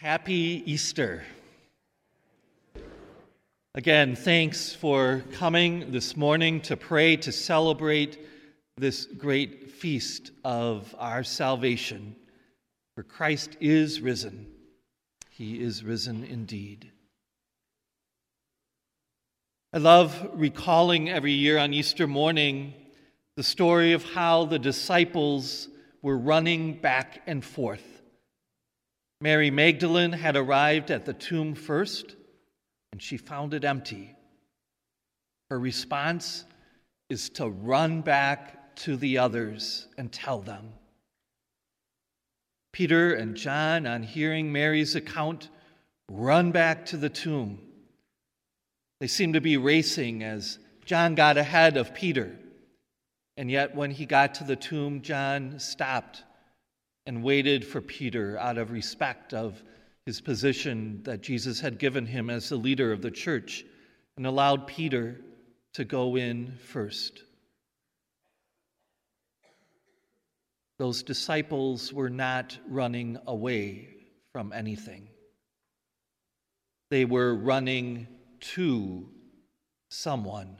Happy Easter. Again, thanks for coming this morning to pray, to celebrate this great feast of our salvation. For Christ is risen. He is risen indeed. I love recalling every year on Easter morning the story of how the disciples were running back and forth Mary Magdalene had arrived at the tomb first, and she found it empty. Her response is to run back to the others and tell them. Peter and John, on hearing Mary's account, run back to the tomb. They seem to be racing as John got ahead of Peter. And yet, when he got to the tomb, John stopped and waited for Peter out of respect of his position that Jesus had given him as the leader of the church and allowed Peter to go in first. Those disciples were not running away from anything. They were running to someone.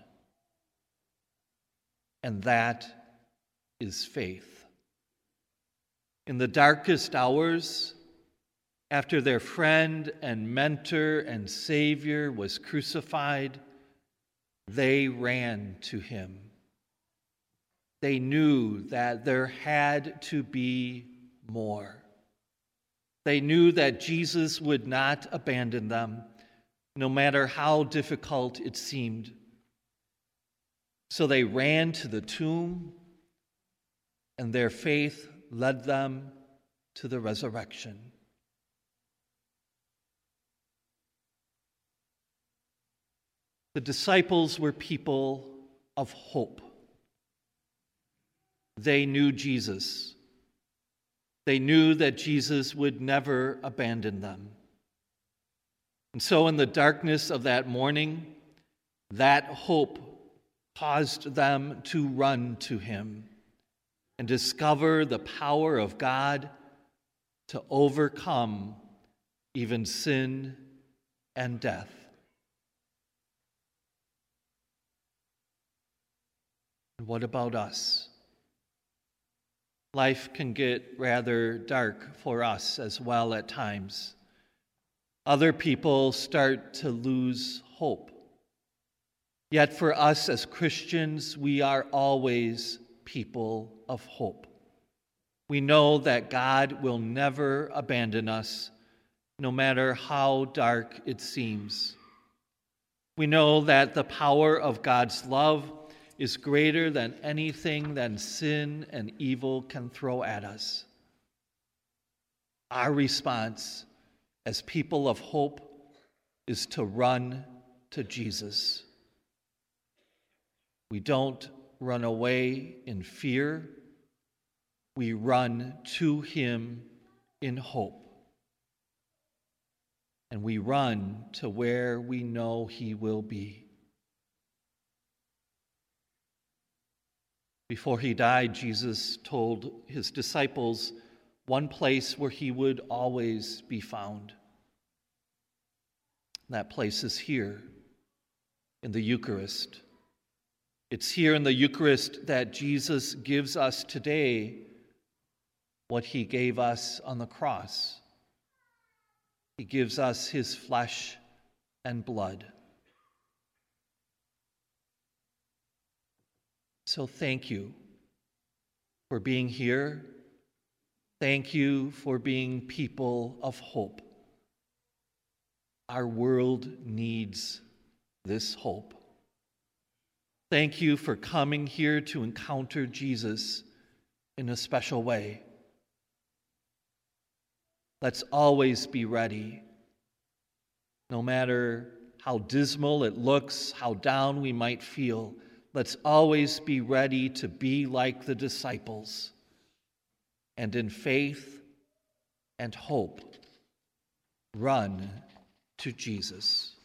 And that is faith. In the darkest hours, after their friend and mentor and Savior was crucified, they ran to him. They knew that there had to be more. They knew that Jesus would not abandon them, no matter how difficult it seemed. So they ran to the tomb, and their faith led them to the resurrection. The disciples were people of hope. They knew Jesus. They knew that Jesus would never abandon them. And so, in the darkness of that morning, that hope caused them to run to him and discover the power of God to overcome even sin and death. And what about us? Life can get rather dark for us as well at times. Other people start to lose hope. Yet for us as Christians, we are always people of hope. We know that God will never abandon us, no matter how dark it seems. We know that the power of God's love is greater than anything that sin and evil can throw at us. Our response as people of hope is to run to Jesus. We don't run away in fear, we run to Him in hope. And we run to where we know He will be. Before He died, Jesus told His disciples one place where He would always be found. That place is here in the Eucharist. It's here in the Eucharist that Jesus gives us today what he gave us on the cross. He gives us his flesh and blood. So thank you for being here. Thank you for being people of hope. Our world needs this hope. Thank you for coming here to encounter Jesus in a special way. Let's always be ready, no matter how dismal it looks, how down we might feel. Let's always be ready to be like the disciples and in faith and hope run to Jesus.